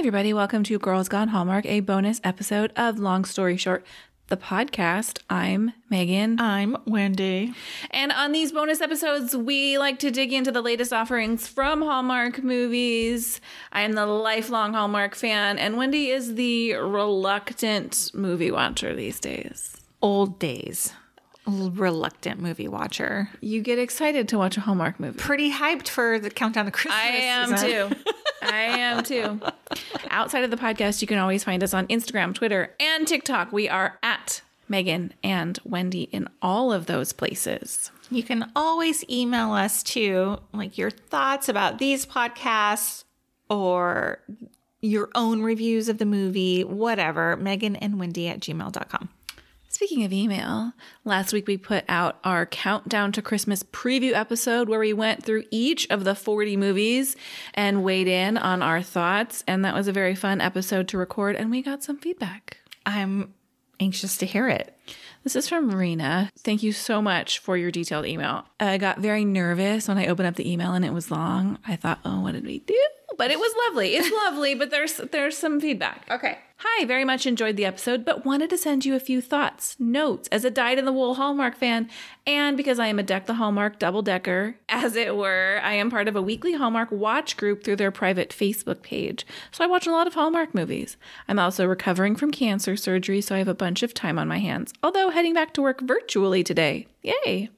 everybody. Welcome to Girls Gone Hallmark, a bonus episode of Long Story Short, the podcast. I'm Megan. I'm Wendy. And on these bonus episodes, we like to dig into the latest offerings from Hallmark movies. I am the lifelong Hallmark fan, and Wendy is the reluctant movie watcher these days. Old days. Reluctant movie watcher. You get excited to watch a Hallmark movie. Pretty hyped for the countdown to Christmas. I am season. too. I am too. Outside of the podcast, you can always find us on Instagram, Twitter, and TikTok. We are at Megan and Wendy in all of those places. You can always email us too, like your thoughts about these podcasts or your own reviews of the movie, whatever. Megan and Wendy at gmail.com. Speaking of email, last week we put out our Countdown to Christmas preview episode where we went through each of the 40 movies and weighed in on our thoughts. And that was a very fun episode to record, and we got some feedback. I'm anxious to hear it. This is from Marina. Thank you so much for your detailed email. I got very nervous when I opened up the email and it was long. I thought, oh, what did we do? But it was lovely. It's lovely, but there's there's some feedback. Okay. Hi, very much enjoyed the episode, but wanted to send you a few thoughts, notes as a dyed in the wool Hallmark fan, and because I am a Deck the Hallmark double decker, as it were, I am part of a weekly Hallmark watch group through their private Facebook page. So I watch a lot of Hallmark movies. I'm also recovering from cancer surgery, so I have a bunch of time on my hands, although heading back to work virtually today. Yay!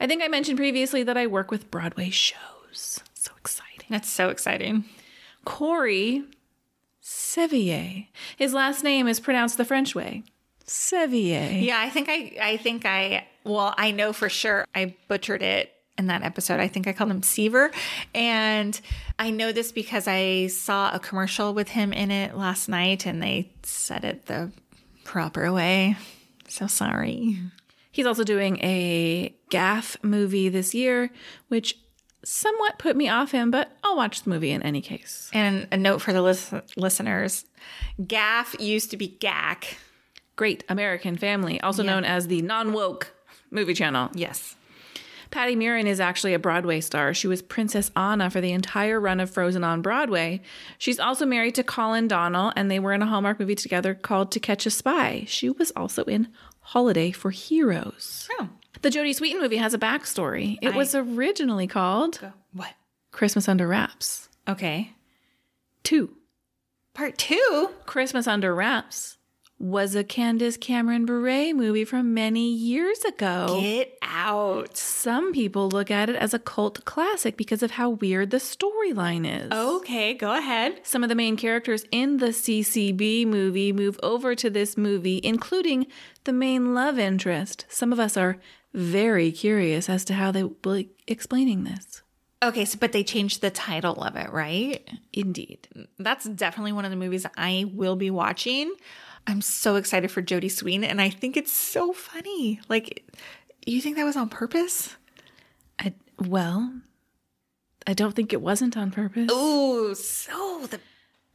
I think I mentioned previously that I work with Broadway shows. Exciting. That's so exciting. Corey Sevier. His last name is pronounced the French way. Sevier. Yeah, I think I I think I well, I know for sure I butchered it in that episode. I think I called him Seaver. And I know this because I saw a commercial with him in it last night and they said it the proper way. So sorry. He's also doing a gaff movie this year, which somewhat put me off him, but I'll watch the movie in any case. And a note for the lis- listeners Gaff used to be Gack. Great American Family, also known as the non woke movie channel. Yes. Patty Murin is actually a Broadway star. She was Princess Anna for the entire run of Frozen on Broadway. She's also married to Colin Donnell, and they were in a Hallmark movie together called To Catch a Spy. She was also in Holiday for Heroes. Oh. The Jodie Sweetin movie has a backstory. It I- was originally called What? Christmas Under Wraps. Okay. 2. Part two? Christmas Under Wraps was a Candace Cameron Bure movie from many years ago. Get out. Some people look at it as a cult classic because of how weird the storyline is. Okay, go ahead. Some of the main characters in the CCB movie move over to this movie, including the main love interest. Some of us are very curious as to how they will be explaining this. Okay, so but they changed the title of it, right? Indeed. That's definitely one of the movies I will be watching. I'm so excited for Jodie Sweetin, and I think it's so funny. Like, you think that was on purpose? I, well, I don't think it wasn't on purpose. Oh, so the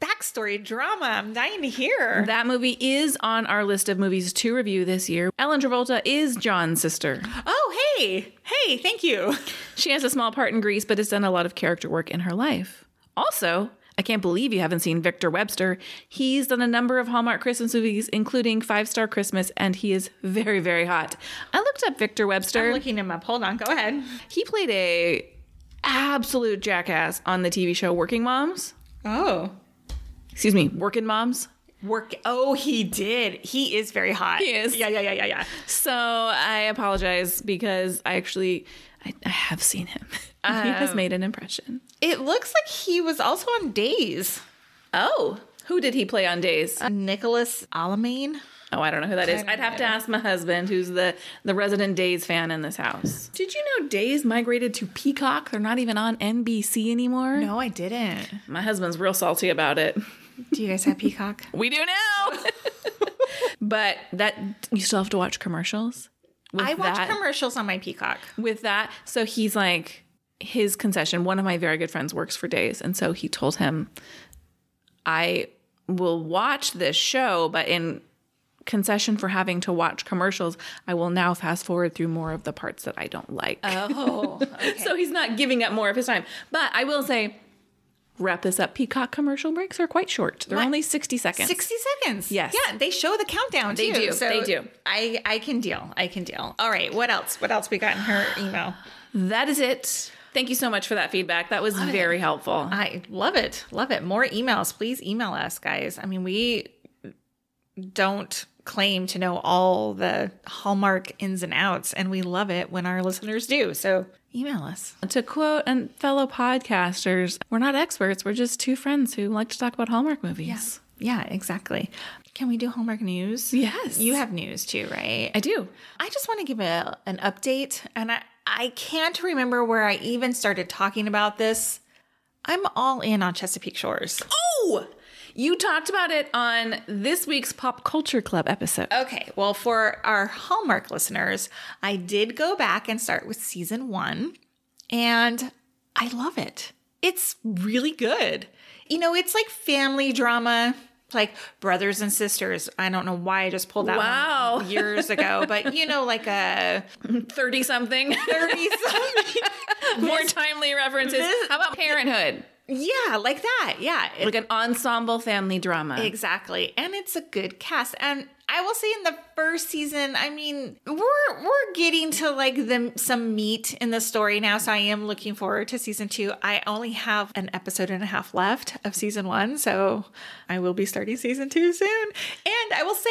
backstory drama. I'm dying to hear. That movie is on our list of movies to review this year. Ellen Travolta is John's sister. Oh, hey, hey, thank you. She has a small part in Grease, but has done a lot of character work in her life. Also, I can't believe you haven't seen Victor Webster. He's done a number of Hallmark Christmas movies, including Five Star Christmas, and he is very, very hot. I looked up Victor Webster. I'm looking him up. Hold on, go ahead. he played a absolute jackass on the TV show Working Moms. Oh, Excuse me, Working Moms. work. Oh, he did. He is very hot. He is. Yeah, yeah, yeah, yeah, yeah. So I apologize because I actually I, I have seen him. he has made an impression. It looks like he was also on Days. Oh, who did he play on Days? Uh, Nicholas Alamain. Oh, I don't know who that is. I'd have to ask my husband, who's the the resident Days fan in this house. Did you know Days migrated to Peacock? They're not even on NBC anymore. No, I didn't. My husband's real salty about it. Do you guys have Peacock? We do now. but that you still have to watch commercials. I watch that, commercials on my Peacock. with that. So he's like his concession. One of my very good friends works for Days, and so he told him, "I will watch this show, but in concession for having to watch commercials, I will now fast forward through more of the parts that I don't like." Oh, so he's not giving up more of his time. But I will say, wrap this up. Peacock commercial breaks are quite short. They're only 60 seconds. 60 seconds. Yes. Yeah, they show the countdown They too. do, they do. I I can deal. I can deal. All right, what else? What else we got in her email? That is it. Thank you so much for that feedback. That was very helpful. I love it. Love it. More emails. Please email us, guys. I mean, we don't claim to know all the Hallmark ins and outs, and we love it when our listeners do. So email us. To quote and fellow podcasters, we're not experts. We're just two friends who like to talk about Hallmark movies. Yeah, exactly. Can we do Hallmark news? Yes. You have news too, right? I do. I just want to give a, an update, and I, I can't remember where I even started talking about this. I'm all in on Chesapeake Shores. Oh, you talked about it on this week's Pop Culture Club episode. Okay, well, for our Hallmark listeners, I did go back and start with season one, and I love it. It's really good. You know, it's like family drama, like brothers and sisters. I don't know why I just pulled that Wow. one years ago, but you know, like a 30 something. 30 something. More timely references. this- How about Parenthood? Yeah, like that. Yeah. Like an ensemble family drama. Exactly. And it's a good cast. And I will say in the first season, I mean, we're we're getting to like the some meat in the story now. So I am looking forward to season two. I only have an episode and a half left of season one. So I will be starting season two soon. And I will say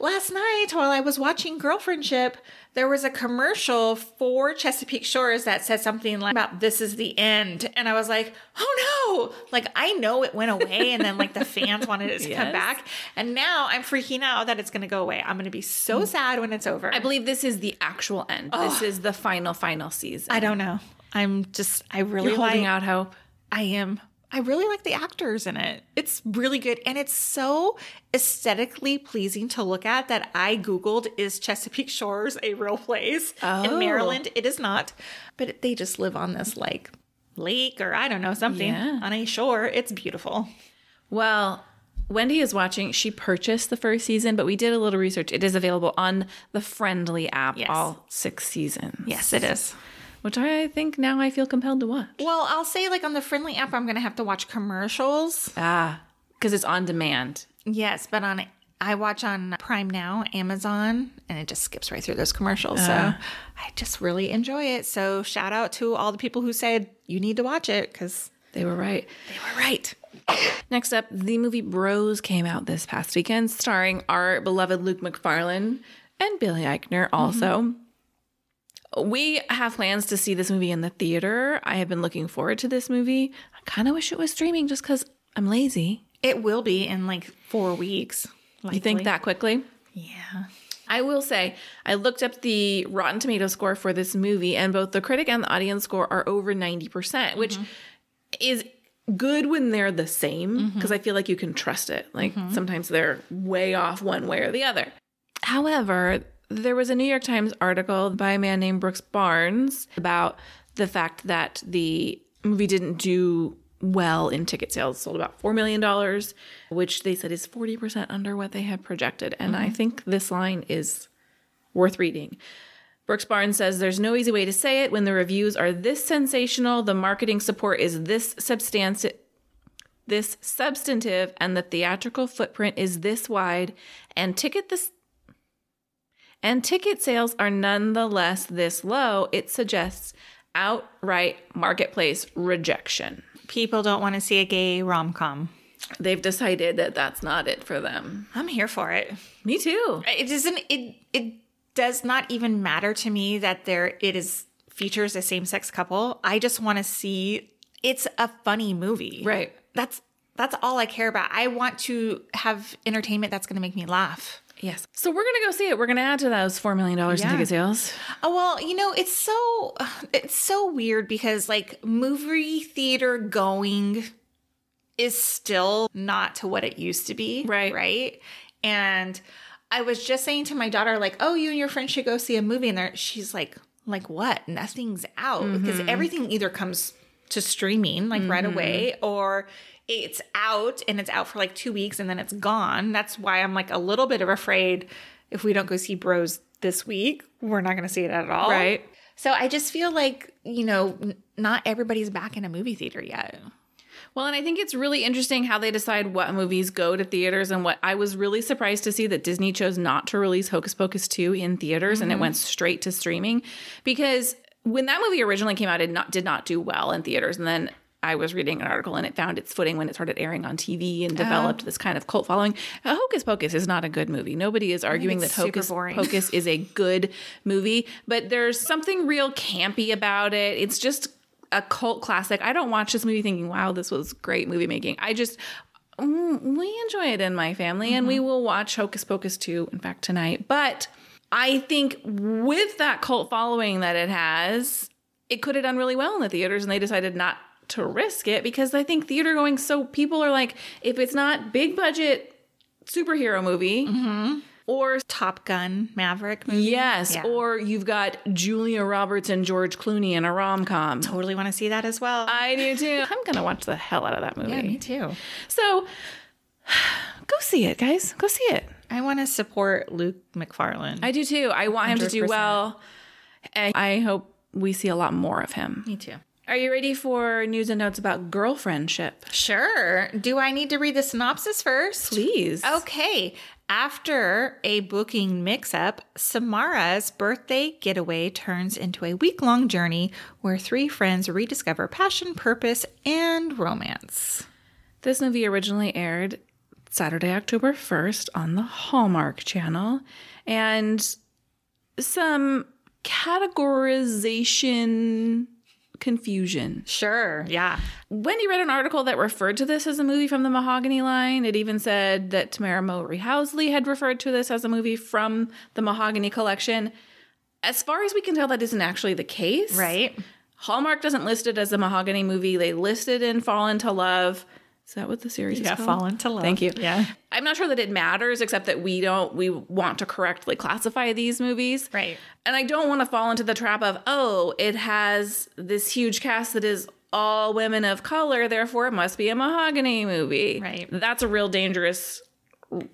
last night while I was watching Girlfriendship, there was a commercial for Chesapeake Shores that said something like about this is the end. And I was like, oh no. Like I know it went away and then like the fans wanted it to come back. And now I'm freaking out that it's gonna go away. I'm gonna be so mm. sad when it's over. I believe this is the actual end. This is the final, final season. I don't know. I'm just I really You're holding like out hope. I am. I really like the actors in it. It's really good. And it's so aesthetically pleasing to look at that I Googled, is Chesapeake Shores a real place Oh. in Maryland? It is not. But they just live on this like lake or I don't know, something Yeah. on a shore. It's beautiful. Well, Wendy is watching. She purchased the first season, but we did a little research. It is available on the Frndly app, Yes. all six seasons. Yes, it is. Which I think now I feel compelled to watch. Well, I'll say like on the Frndly app, I'm going to have to watch commercials. Ah, because it's on demand. Yes, but on I watch on Prime Now, Amazon, and it just skips right through those commercials. so I just really enjoy it. So shout out to all the people who said you need to watch it because They were right. they were right. Next up, the movie Bros came out this past weekend, starring our beloved Luke Macfarlane and Billy Eichner also. We have plans to see this movie in the theater. I have been looking forward to this movie. I kind of wish it was streaming just because I'm lazy. It will be in like four weeks. You think that quickly? Yeah. I will say, I looked up the Rotten Tomato score for this movie, and both the critic and the audience score are over 90%, which mm-hmm. is good when they're the same mm-hmm. because I feel like you can trust it. Like mm-hmm. sometimes they're way off one way or the other. However, there was a New York Times article by a man named Brooks Barnes about the fact that the movie didn't do well in ticket sales, sold about $4 million, which they said is 40% under what they had projected. And I mm-hmm. think this line is worth reading. Brooks Barnes says there's no easy way to say it when the reviews are this sensational, the marketing support is this substantive this substantive and the theatrical footprint is this wide and ticket this and ticket sales are nonetheless this low, it suggests outright marketplace rejection. People don't want to see a gay rom com. They've decided that that's not it for them. I'm here for it. Me too. It doesn't. It it does not even matter to me that there it is features a same sex couple. I just want to see. It's a funny movie. Right. That's that's all I care about. I want to have entertainment that's going to make me laugh. Yes. So we're going to go see it. We're going to add to those $4 million in ticket sales. Oh well, you know, it's so it's so weird because like movie theater going is still not to what it used to be. Right. Right. And I was just saying to my daughter, like, oh, you and your friend should go see a movie. And there she's like, like what? Nothing's out. Because mm-hmm. everything either comes to streaming like right mm-hmm. away or it's out and it's out for like two weeks and then it's gone. That's why I'm like a little bit of afraid if we don't go see Bros this week, we're not going to see it at all. Right. So I just feel like, you know, n- not everybody's back in a movie theater yet. Well, and I think it's really interesting how they decide what movies go to theaters and what I was really surprised to see that Disney chose not to release Hocus Pocus 2 in theaters and it went straight to streaming because when that movie originally came out it not did not do well in theaters and then I was reading an article and it found its footing when it started airing on TV and developed this kind of cult following. Uh, Hocus Pocus is not a good movie. Nobody is arguing that Hocus. Pocus is a good movie, but there's something real campy about it. It's just a cult classic. I don't watch this movie thinking, wow, this was great movie making. I just, mm, we enjoy it in my family and we will watch Hocus Pocus 2, in fact, tonight. But I think with that cult following that it has, it could have done really well in the theaters and they decided not to risk it because I think theater going so people are like, if it's not big budget superhero movie or Top Gun, Maverick movie. Yes, Yeah. or you've got Julia Roberts and George Clooney in a rom com. totally want to see that as well. I do too. I'm gonna watch the hell out of that movie. yeah, me too. So go see it, guys. Go see it. I want to support Luke Macfarlane. I do too. I want him to do well. And I hope we see a lot more of him. me too. Are you ready for news and notes about girlfriendship? Sure. Do I need to read the synopsis first? Please. Okay. After a booking mix up, Samara's birthday getaway turns into a week long journey where three friends rediscover passion, purpose, and romance. This movie originally aired Saturday, October 1st on the Hallmark Channel. And some categorization confusion. Sure. Yeah. Wendy read an article that referred to this as a movie from the Mahogany line. It even said that Tamera Mowry Housley had referred to this as a movie from the Mahogany collection. As far as we can tell, that isn't actually the case. Right. Hallmark doesn't list it as a Mahogany movie. They listed in Fall into Love. Is that what the series Yeah. is called? Fall into love. Thank you. Yeah. I'm not sure that it matters, except that we don't, we want to correctly classify these movies. Right. And I don't want to fall into the trap of, oh, it has this huge cast that is all women of color, therefore it must be a mahogany movie. Right. That's a real dangerous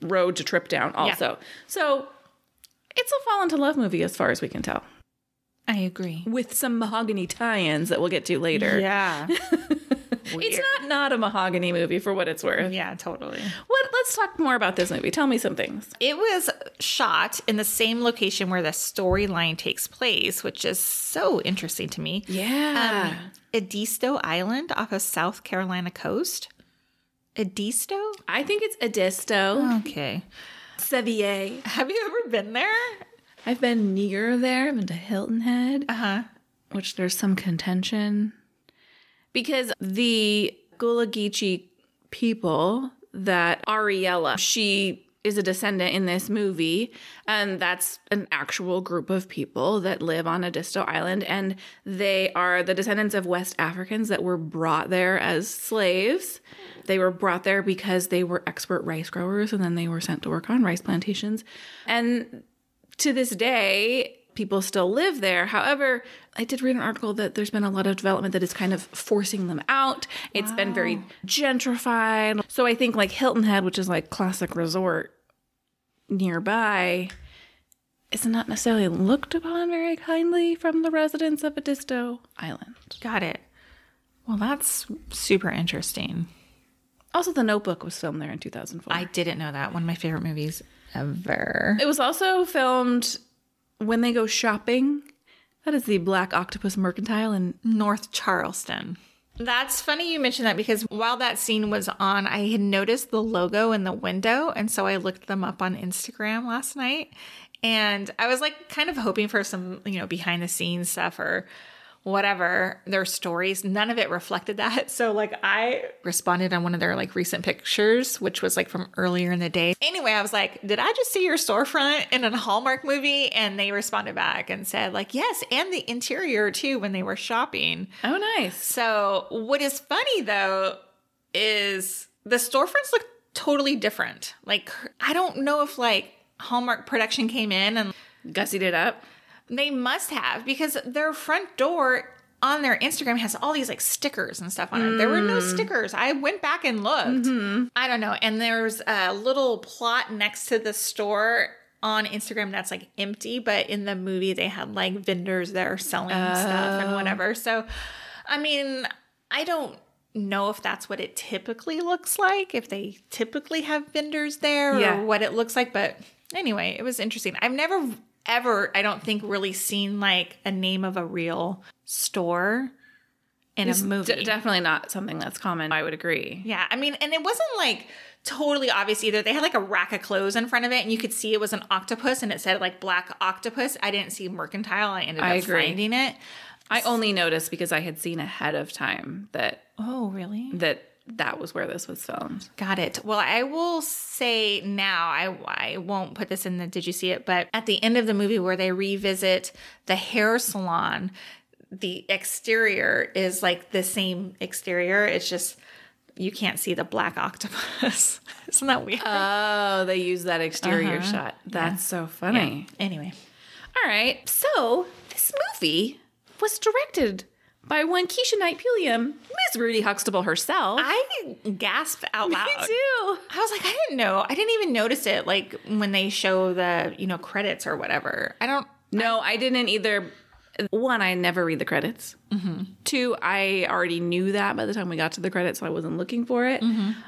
road to trip down, also. So it's a fall into love movie as far as we can tell, I agree. with some mahogany tie ins that we'll get to later. Yeah. It's not not a mahogany movie for what it's worth. Yeah, totally. What? Let's talk more about this movie. Tell me some things. It was shot in the same location where the storyline takes place, which is so interesting to me. Yeah. Um, Edisto Island off of South Carolina coast. Edisto? I think it's Edisto. Okay. Sevier. Have you ever been there? I've been near there. I've been to Hilton Head, Uh huh. which there's some contention because the Gullah Geechee people that Ariella, she is a descendant in this movie, and that's an actual group of people that live on Edisto Island, and they are the descendants of West Africans that were brought there as slaves. They were brought there because they were expert rice growers, and then they were sent to work on rice plantations. And to this day, people still live there. However, I did read an article that there's been a lot of development that is kind of forcing them out. It's been very gentrified. So I think like Hilton Head, which is like classic resort nearby, is not necessarily looked upon very kindly from the residents of Edisto Island. Got it. Well, that's super interesting. Also, The Notebook was filmed there in 2004. I didn't know that. One of my favorite movies ever. It was also filmed when they go shopping. That is the Black Octopus Mercantile in North Charleston. That's funny you mentioned that because while that scene was on, I had noticed the logo in the window. And so I looked them up on Instagram last night. And I was like kind of hoping for some, you know, behind the scenes stuff or whatever, their stories. None of it reflected that. So like I responded on one of their like recent pictures, which was like from earlier in the day. Anyway, I was like, did I just see your storefront in a Hallmark movie? And they responded back and said like, yes, and the interior too when they were shopping. Oh, nice. So, what is funny though is the storefronts look totally different. Like, I don't know if like Hallmark production came in and Gussied it up. They must have because their front door on their Instagram has all these like stickers and stuff on it. There were no mm. stickers. I went back and looked. Mm-hmm. I don't know. And there's a little plot next to the store on Instagram that's like empty, but in the movie they had like vendors that are selling stuff and oh. whatever. So, I mean, I don't know if that's what it typically looks like, if they typically have vendors there Yeah. or what it looks like. But anyway, it was interesting. I've never ever, I don't think, really seen like a name of a real store in a movie. D- definitely not something that's common. I would agree. Yeah, I mean, and it wasn't like totally obvious either. They had like a rack of clothes in front of it, and you could see it was an octopus, and it said like black octopus. I didn't see mercantile. I ended up I finding it. I only noticed because I had seen ahead of time that Oh, really? that that was where this was filmed. Got it. Well, I will say now, I I won't put this in the did you see it, but at the end of the movie where they revisit the hair salon, the exterior is like the same exterior. It's just you can't see the black octopus. Isn't that weird? Oh, they use that exterior uh-huh. shot. That's so funny. anyway. All right. So this movie was directed by one Keshia Knight Pulliam, Miss Rudy Huxtable herself. I gasped out loud. Me too. I was like, I didn't know. I didn't even notice it like when they show the, you know, credits or whatever. I don't No, I didn't either. One, I never read the credits. Two, I already knew that by the time we got to the credits, so I wasn't looking for it.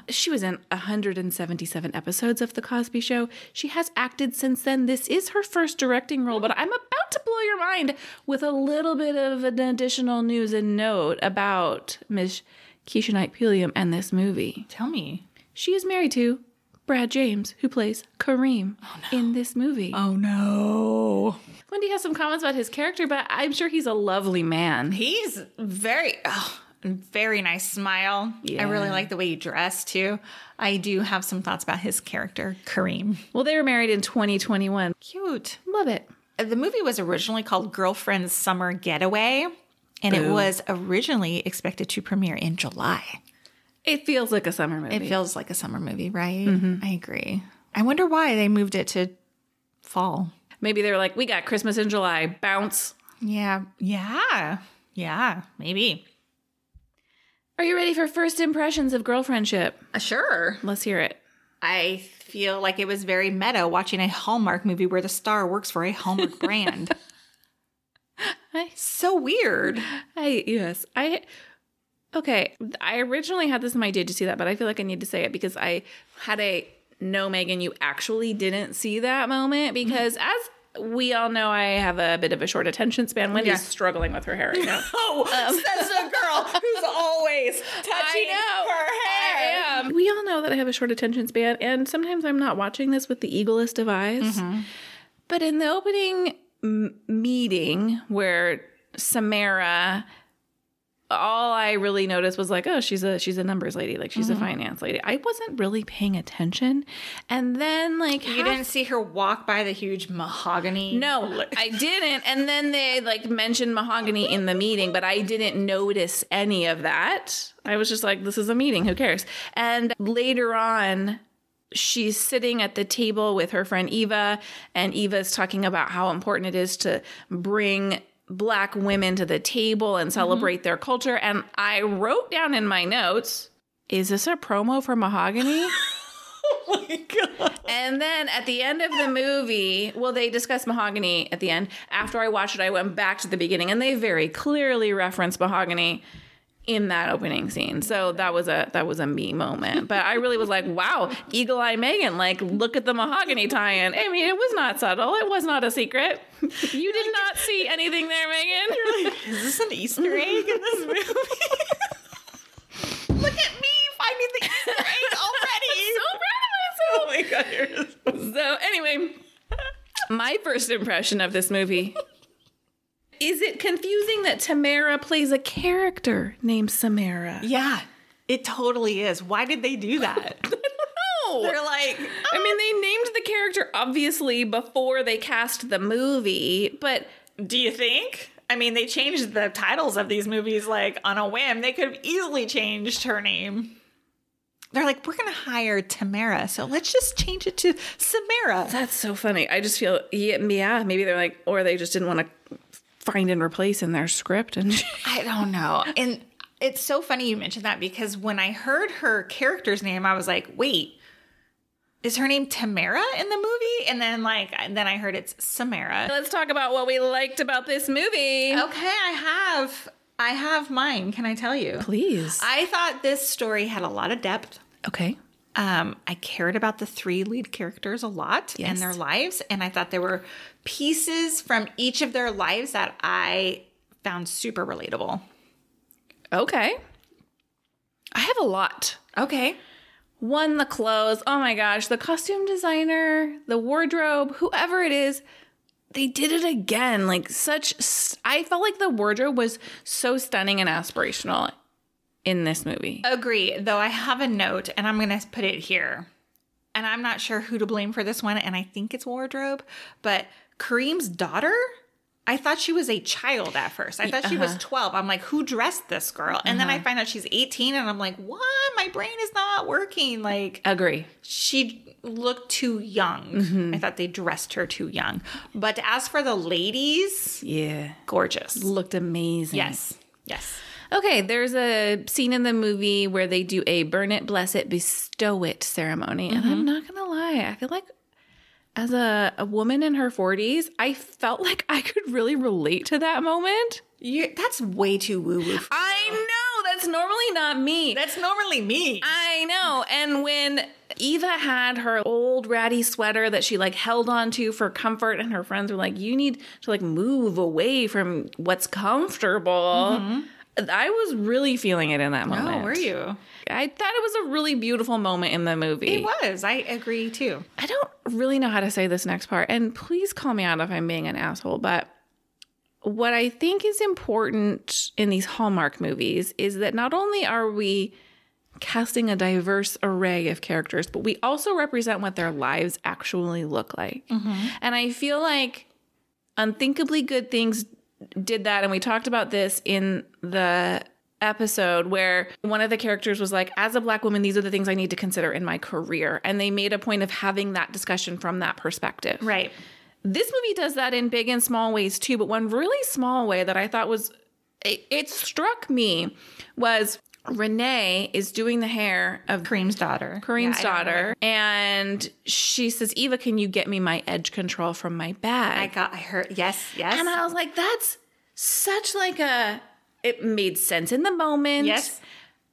She was in 177 episodes of The Cosby Show. She has acted since then. This is her first directing role, but I'm about to blow your mind with a little bit of an additional news and note about Miss Keshia Knight Pulliam and this movie. tell me. She is married to Brad James, who plays Kareem oh, in this movie. Oh no. Wendy has some comments about his character, but I'm sure he's a lovely man. He's very, oh, very nice smile. I really like the way he dressed too. I do have some thoughts about his character, Kareem. Well, they were married in 2021. Cute. Love it. Uh, the movie was originally called Girlfriend's Summer Getaway, and it was originally expected to premiere in July. It feels like a summer movie. It feels like a summer movie, right? Mm-hmm. I agree. I wonder why they moved it to fall. Maybe they were like, we got Christmas in July. Bounce. Yeah. Yeah. Yeah. Maybe. Are you ready for first impressions of girlfriendship? Uh, sure. Let's hear it. I feel like it was very meta watching a Hallmark movie where the star works for a Hallmark brand. I, so weird. I, yes, I, okay. I originally had this in my did you see that, but I feel like I need to say it because I had a no, Megan, you actually didn't see that moment mm-hmm. because as we all know, I have a bit of a short attention span. Wendy's Yeah. struggling with her hair right now. Oh, says the girl who's always touching her I am. We all know that I have a short attention span, and sometimes I'm not watching this with the eaglest of eyes. Mm-hmm. But in the opening m- meeting where Samara, all I really noticed was like, oh, she's a she's a numbers lady, like she's a mm-hmm. finance lady. I wasn't really paying attention, and then like You half- didn't see her walk by the huge mahogany. no, I didn't. And then they like mentioned mahogany in the meeting, but I didn't notice any of that. I was just like, this is a meeting, who cares? And later on, she's sitting at the table with her friend Eva, and Eva's talking about how important it is to bring black women to the table and mm-hmm. celebrate their culture. And I wrote down in my notes, is this a promo for mahogany? Oh my god. And then at the end of the movie, well, they discuss mahogany at the end. After I watched it, I went back to the beginning, and they very clearly reference mahogany in that opening scene. So that was a that was a me moment. But I really was like, wow, Eagle Eye Megan, like look at the mahogany tie-in. I mean, it was not subtle. It was not a secret. You did not see anything there, Megan. Is this an Easter egg in this movie? Look at me finding the Easter egg already. so proud of myself. oh my god, you're So anyway, my first impression of this movie. Is it confusing that Tamera plays a character named Samara? Yeah, it totally is. Why did they do that? No. They're like, I mean, ah. they named the character obviously before they cast the movie, but do you think? I mean, they changed the titles of these movies like on a whim. They could have easily changed her name. They're like, we're gonna hire Tamera, so let's just change it to Samara. that's so funny. I just feel yeah, yeah maybe they're like, or they just didn't want to find and replace in their script, and I don't know. And it's so funny you mentioned that because when I heard her character's name, I was like, wait, is her name Tamera in the movie? And then like then I heard it's Samara. let's talk about what we liked about this movie. Okay, I have I have mine. Can I tell you? Please. I thought this story had a lot of depth. okay. Um, I cared about the three lead characters a lot Yes. and their lives, and I thought there were pieces from each of their lives that I found super relatable. Okay. I have a lot. Okay. One, the clothes. Oh my gosh, the costume designer, the wardrobe, whoever it is, they did it again. Like such, I felt like the wardrobe was so stunning and aspirational in this movie. Agree, though I have a note and I'm going to put it here. And I'm not sure who to blame for this one, and I think it's wardrobe, but Kareem's daughter, I thought she was a child at first. I thought she was uh-huh. 12. I'm like, who dressed this girl? And then I uh-huh. find out she's 18, and I'm like, what? My brain is not working. Like, Agree. she looked too young. Mm-hmm. I thought they dressed her too young. But as for the ladies, Yeah. gorgeous. Looked amazing. Yes. Yes. Okay, there's a scene in the movie where they do a burn it, bless it, bestow it ceremony. And I'm mm-hmm. not going to lie, I feel like as a, a woman in her 40s, I felt like I could really relate to that moment. You, that's way too woo woo. I know that's normally not me. That's normally me. I know. And when Eva had her old ratty sweater that she like held on to for comfort, and her friends were like, You need to like move away from what's comfortable. Mm-hmm. I was really feeling it in that moment. Oh, were you? I thought it was a really beautiful moment in the movie. It was. I agree too. I don't really know how to say this next part, and please call me out if I'm being an asshole, but what I think is important in these Hallmark movies is that not only are we casting a diverse array of characters, but we also represent what their lives actually look like. Mm-hmm. And I feel like Unthinkably Good Things did that. And we talked about this in the episode where one of the characters was like, as a black woman, these are the things I need to consider in my career. And they made a point of having that discussion from that perspective. Right. This movie does that in big and small ways too, but one really small way that I thought was it, it struck me was Renee is doing the hair of Kareem's daughter. Kareem's Yeah, daughter, and she says, "Eva, can you get me my edge control from my bag? I got. I heard. Yes. Yes. and I was like, "That's such like a." It made sense in the moment. yes.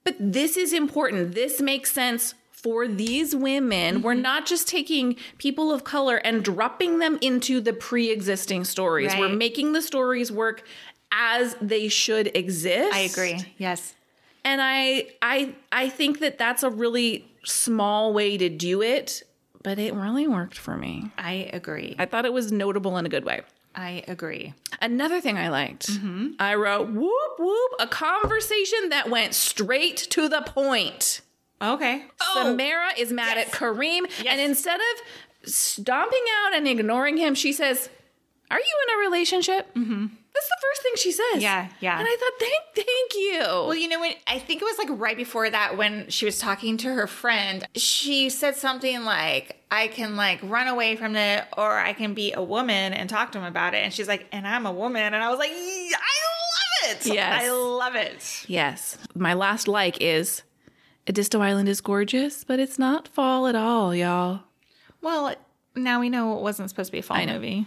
But this is important. This makes sense for these women. We're mm-hmm. not just taking people of color and dropping them into the pre existing stories. We're making the stories work as they should exist. I agree. Yes. And I I I think that that's a really small way to do it, but it really worked for me. I agree. I thought it was notable in a good way. I agree. Another thing I liked, I wrote whoop whoop, a conversation that went straight to the point. Okay. Samara is mad Yes. at Kareem, Yes. and instead of stomping out and ignoring him, she says, "Are you in a relationship?" Mm-hmm. That's the first thing she says. Yeah, yeah. And I thought, "Thank, thank you." Well, you know what? I think it was like right before that when she was talking to her friend. She said something like, "I can like run away from it, or I can be a woman and talk to him about it." And she's like, "And I'm a woman," and I was like, "Yeah, "I love it. Yes. I love it." yes, my last like is, Edisto Island is gorgeous, but it's not fall at all, y'all. Well, now we know it wasn't supposed to be a fall movie.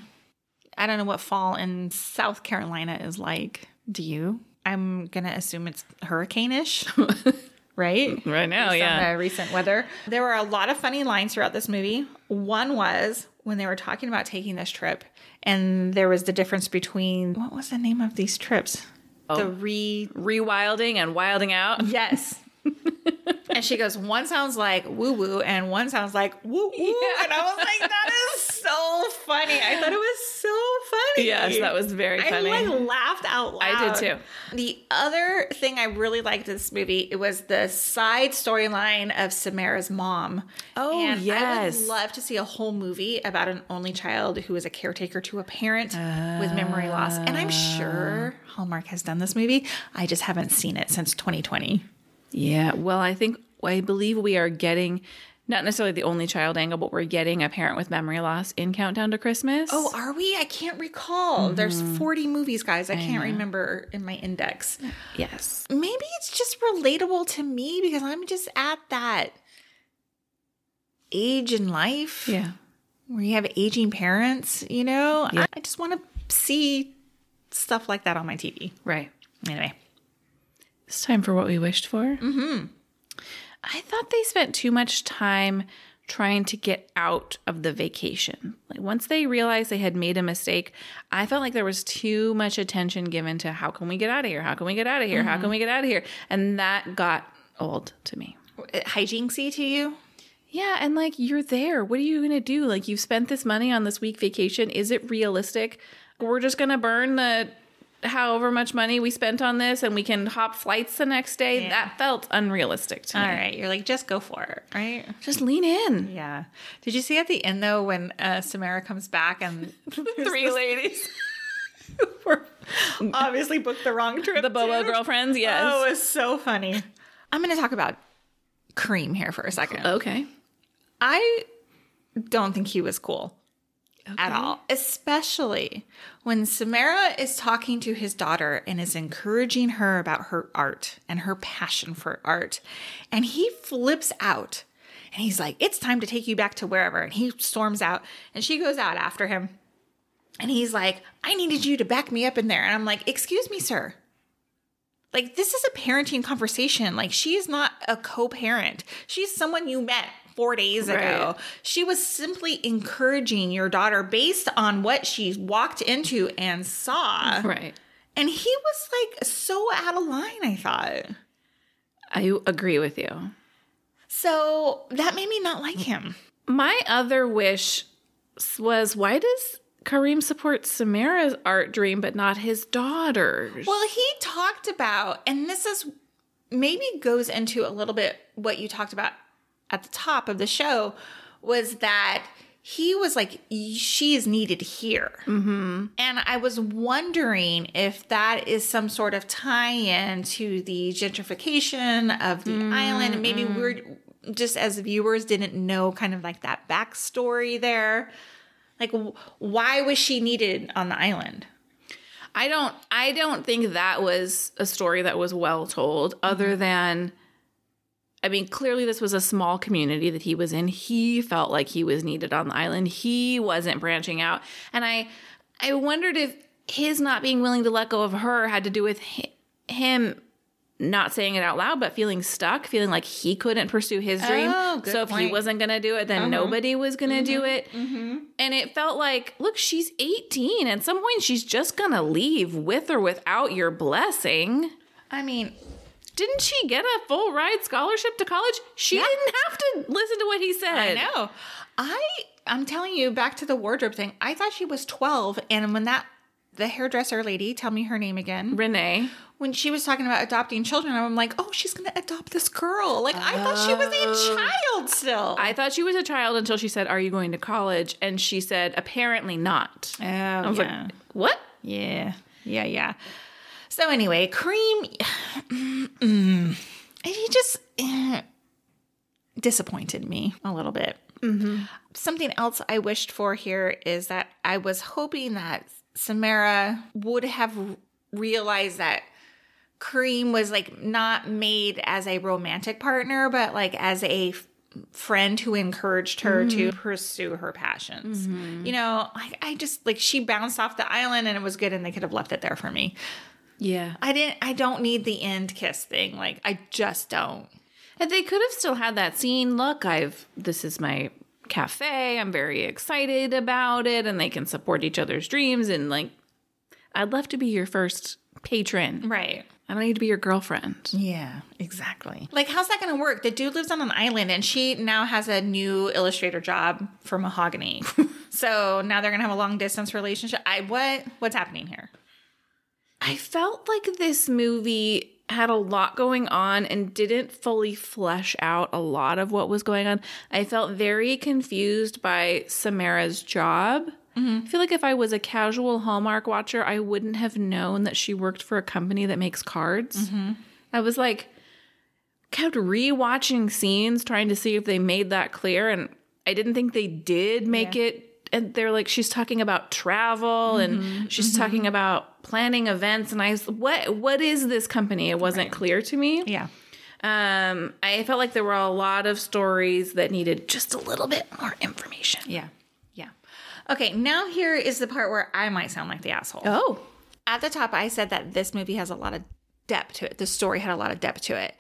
I don't know what fall in South Carolina is like. Do you? I'm gonna assume it's hurricane-ish, right? Right now, on yeah. the recent weather. There were a lot of funny lines throughout this movie. One was when they were talking about taking this trip, and there was the difference between what was the name of these trips? Oh. The re Rewilding and wilding out. yes. and she goes, one sounds like woo woo, and one sounds like woo woo. And I was like, that is so funny. I thought it was so funny. Yes, that was very funny. I like laughed out loud. I did too. The other thing I really liked in this movie it was the side storyline of Samara's mom. Oh, and I yes. would love to see a whole movie about an only child who is a caretaker to a parent with memory loss. And I'm sure oh. Hallmark has done this movie. I just haven't seen it since 2020. Yeah, well, I think I believe we are getting not necessarily the only child angle, but we're getting a parent with memory loss in Countdown to Christmas. Oh, are we? I can't recall. There's 40 movies, guys. I can't remember in my index. yes. Maybe it's just relatable to me because I'm just at that age in life Yeah. where you have aging parents, you know? Yeah. I, I just want to see stuff like that on my TV. Right. Anyway, It's time for what we wished for. Mm-hmm. I thought they spent too much time trying to get out of the vacation. Like once they realized they had made a mistake, I felt like there was too much attention given to how can we get out of here? How can we get out of here? How can we get out of here? And that got old to me. Uh, hijinksy to you? Yeah, and like you're there. What are you going to do? Like you've spent this money on this week vacation. Is it realistic? We're just going to burn the however much money we spent on this and we can hop flights the next day. Yeah. That felt unrealistic to me. All right. You're like, just go for it, right? Just lean in. Yeah. Did you see at the end though when uh, Samara comes back and Three ladies. were obviously booked the wrong trip? The Bobo too? girlfriends, yes. Oh, it was so funny. I'm going to talk about Kareem here for a second. okay. I don't think he was cool at all, especially when Samara is talking to his daughter and is encouraging her about her art and her passion for art. And he flips out and he's like, It's time to take you back to wherever. And he storms out and she goes out after him. And he's like, I needed you to back me up in there. And I'm like, Excuse me, sir. Like, this is a parenting conversation. Like, she is not a co parent. She's someone you met four days ago. Right. She was simply encouraging your daughter based on what she walked into and saw. Right. And he was like so out of line, I thought. I agree with you. So that made me not like him. My other wish was why does Kareem support Samara's art dream but not his daughter's? Well, he talked about, and this is maybe goes into a little bit what you talked about at the top of the show, was that he was like, she is needed here. Mm-hmm. And I was wondering if that is some sort of tie in to the gentrification of the island. And maybe we're just as viewers didn't know kind of like that backstory there. Like, why was she needed on the island? I don't I don't think that was a story that was well told other than I mean clearly this was a small community that he was in. He felt like he was needed on the island. He wasn't branching out. And I I wondered if his not being willing to let go of her had to do with hi- him not saying it out loud but feeling stuck, feeling like he couldn't pursue his oh, dream. Oh, good so if he wasn't going to do it then uh-huh. nobody was going to do mm-hmm. it. Mm-hmm. And it felt like, look, she's 18. At some point, she's just going to leave with or without your blessing. I mean, Didn't she get a full ride scholarship to college? She Yeah. didn't have to listen to what he said. I know. I I'm telling you, back to the wardrobe thing. I thought she was 12, and when that the hairdresser lady, tell me her name again, Renee. when she was talking about adopting children, I'm like, oh, she's gonna adopt this girl. Like I thought she was a oh. child still. I thought she was a child until she said, Are you going to college? And she said, Apparently not. oh, I was yeah. like, What? yeah, yeah, yeah. So anyway, Kareem, mm, he just eh, disappointed me a little bit. Something else I wished for here is that I was hoping that Samara would have realized that Kareem was like not made as a romantic partner, but like as a f- friend who encouraged her to pursue her passions. You know, I, I just like she bounced off the island and it was good and they could have left it there for me. Yeah. I didn't I don't need the end kiss thing. Like I just don't. And they could have still had that scene. Look, I've this is my cafe. I'm very excited about it, and they can support each other's dreams. And like, I'd love to be your first patron. Right. I don't need to be your girlfriend. Yeah, exactly. Like, how's that going to work? The dude lives on an island and she now has a new illustrator job for mahogany. so now they're going to have a long distance relationship. I what? What's happening here? I felt like this movie had a lot going on and didn't fully flesh out a lot of what was going on. I felt very confused by Samara's job. Mm-hmm. I feel like if I was a casual Hallmark watcher, I wouldn't have known that she worked for a company that makes cards. Mm-hmm. I was like, kept rewatching scenes trying to see if they made that clear, and I didn't think they did make it. And they're like, she's talking about travel and she's talking about planning events, and I was, what what is this company? It wasn't clear to me. Yeah. Um, I felt like there were a lot of stories that needed just a little bit more information. Yeah. Yeah. Okay, now here is the part where I might sound like the asshole. Oh, At the top, I said that this movie has a lot of depth to it. The story had a lot of depth to it.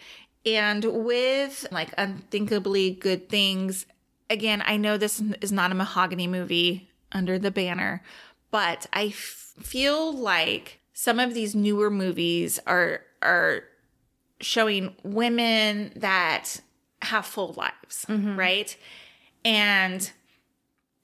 And with like unthinkably good things, again, I know this is not a mahogany movie under the banner, but I f- feel like some of these newer movies are are showing women that have full lives, mm-hmm. right? And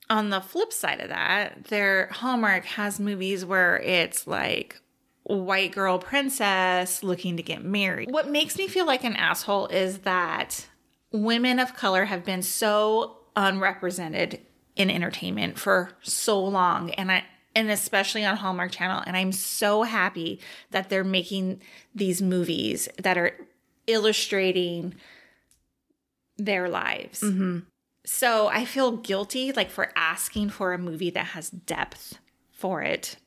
on the flip side of that, their Hallmark has movies where it's like white girl princess looking to get married. What makes me feel like an asshole is that women of color have been so unrepresented in entertainment for so long and I and especially on Hallmark Channel and I'm so happy that they're making these movies that are illustrating their lives. Mm-hmm. So I feel guilty like for asking for a movie that has depth for it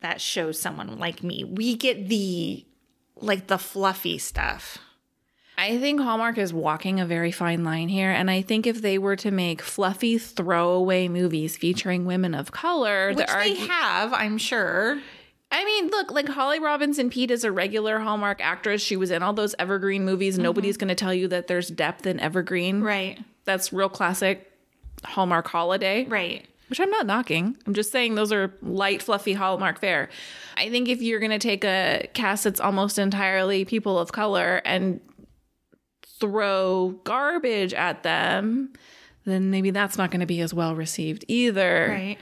that shows someone like me. We get the like the fluffy stuff. I think Hallmark is walking a very fine line here. And I think if they were to make fluffy throwaway movies featuring women of color, Which the they have, I'm sure. I mean, look, like Holly Robinson Peete is a regular Hallmark actress. She was in all those Evergreen movies. Mm-hmm. Nobody's going to tell you that there's depth in Evergreen. Right. That's real classic Hallmark holiday. Right. which I'm not knocking. I'm just saying those are light, fluffy Hallmark fare. I think if you're going to take a cast that's almost entirely people of color and throw garbage at them, then maybe that's not going to be as well received either. Right.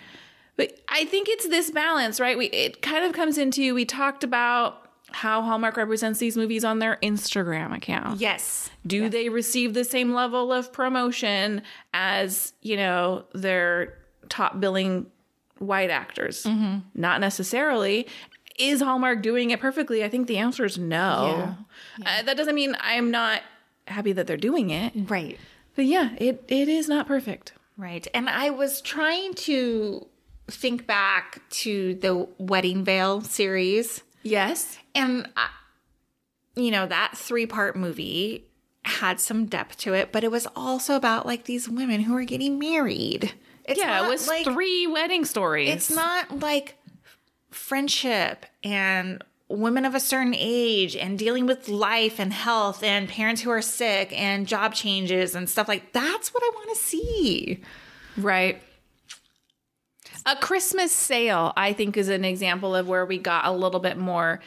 But I think it's this balance, right? We it kind of comes into we talked about how Hallmark represents these movies on their Instagram account. Yes. Do they receive the same level of promotion as, you know, their top billing white actors? Not necessarily. Is Hallmark doing it perfectly? I think the answer is no. Uh, that doesn't mean I'm not happy that they're doing it. Right. But yeah, it, it is not perfect. Right. And I was trying to think back to the Wedding Veil series. Yes. And, I, you know, that three part movie had some depth to it, but it was also about like these women who are getting married. It's yeah, it was like, three wedding stories. It's not like friendship and women of a certain age and dealing with life and health and parents who are sick and job changes and stuff like that's what I want to see. Right. A Christmas sale, I think, is an example of where we got a little bit more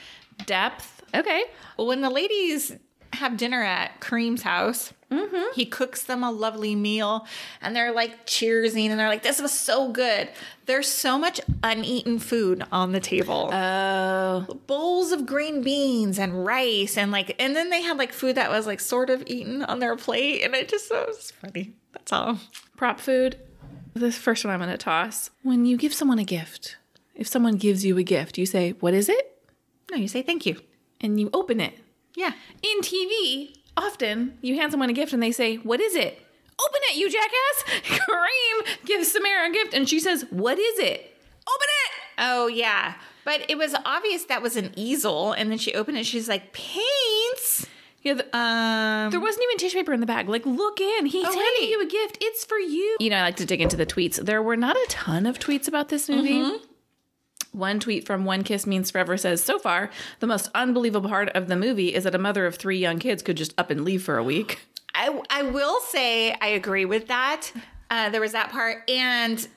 depth. Okay. When the ladies have dinner at Kareem's house, mm-hmm. he cooks them a lovely meal and they're like cheersing and they're like, this was so good. There's so much uneaten food on the table. Oh. Bowls of green beans and rice and like, and then they had like food that was like sort of eaten on their plate. And it just it was funny. That's all. prop food. This first one I'm going to toss. When you give someone a gift, if someone gives you a gift, you say, What is it? No, you say thank you. And you open it. Yeah. In TV, often you hand someone a gift and they say, What is it? Open it, you jackass. Kareem gives Samara a gift and she says, What is it? Open it. Oh, yeah. But it was obvious that was an easel. And then she opened it. She's like, paints. Yeah, the, Um, There wasn't even tissue paper in the bag. Like, look in. He's Oh, handing you a gift. It's for you. You know, I like to dig into the tweets. There were not a ton of tweets about this movie. One tweet from One Kiss Means Forever says, So far, the most unbelievable part of the movie is that a mother of three young kids could just up and leave for a week. I, I will say I agree with that. Uh, there was that part. And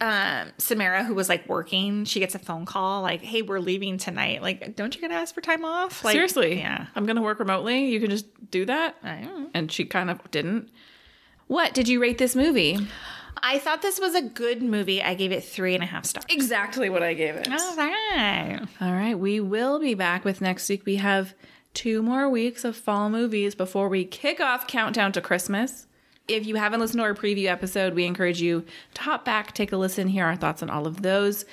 um, Samara, who was like working, she gets a phone call like, hey, we're leaving tonight. Like, don't you to ask for time off? Like, Seriously. Yeah. I'm going to work remotely. You can just do that. I don't know. And she kind of didn't. What did you rate this movie? I thought this was a good movie. I gave it three and a half stars. Exactly what I gave it. All right. All right, we will be back with next week. We have two more weeks of fall movies before we kick off Countdown to Christmas. If you haven't listened to our preview episode, we encourage you to hop back, take a listen, hear our thoughts on all of those.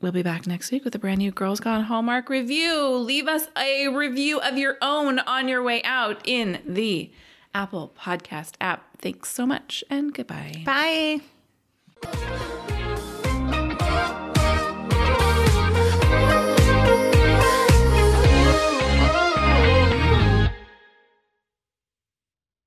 We'll be back next week with a brand new Girls Gone Hallmark review. Leave us a review of your own on your way out in the Apple Podcast app. Thanks so much and goodbye. Bye.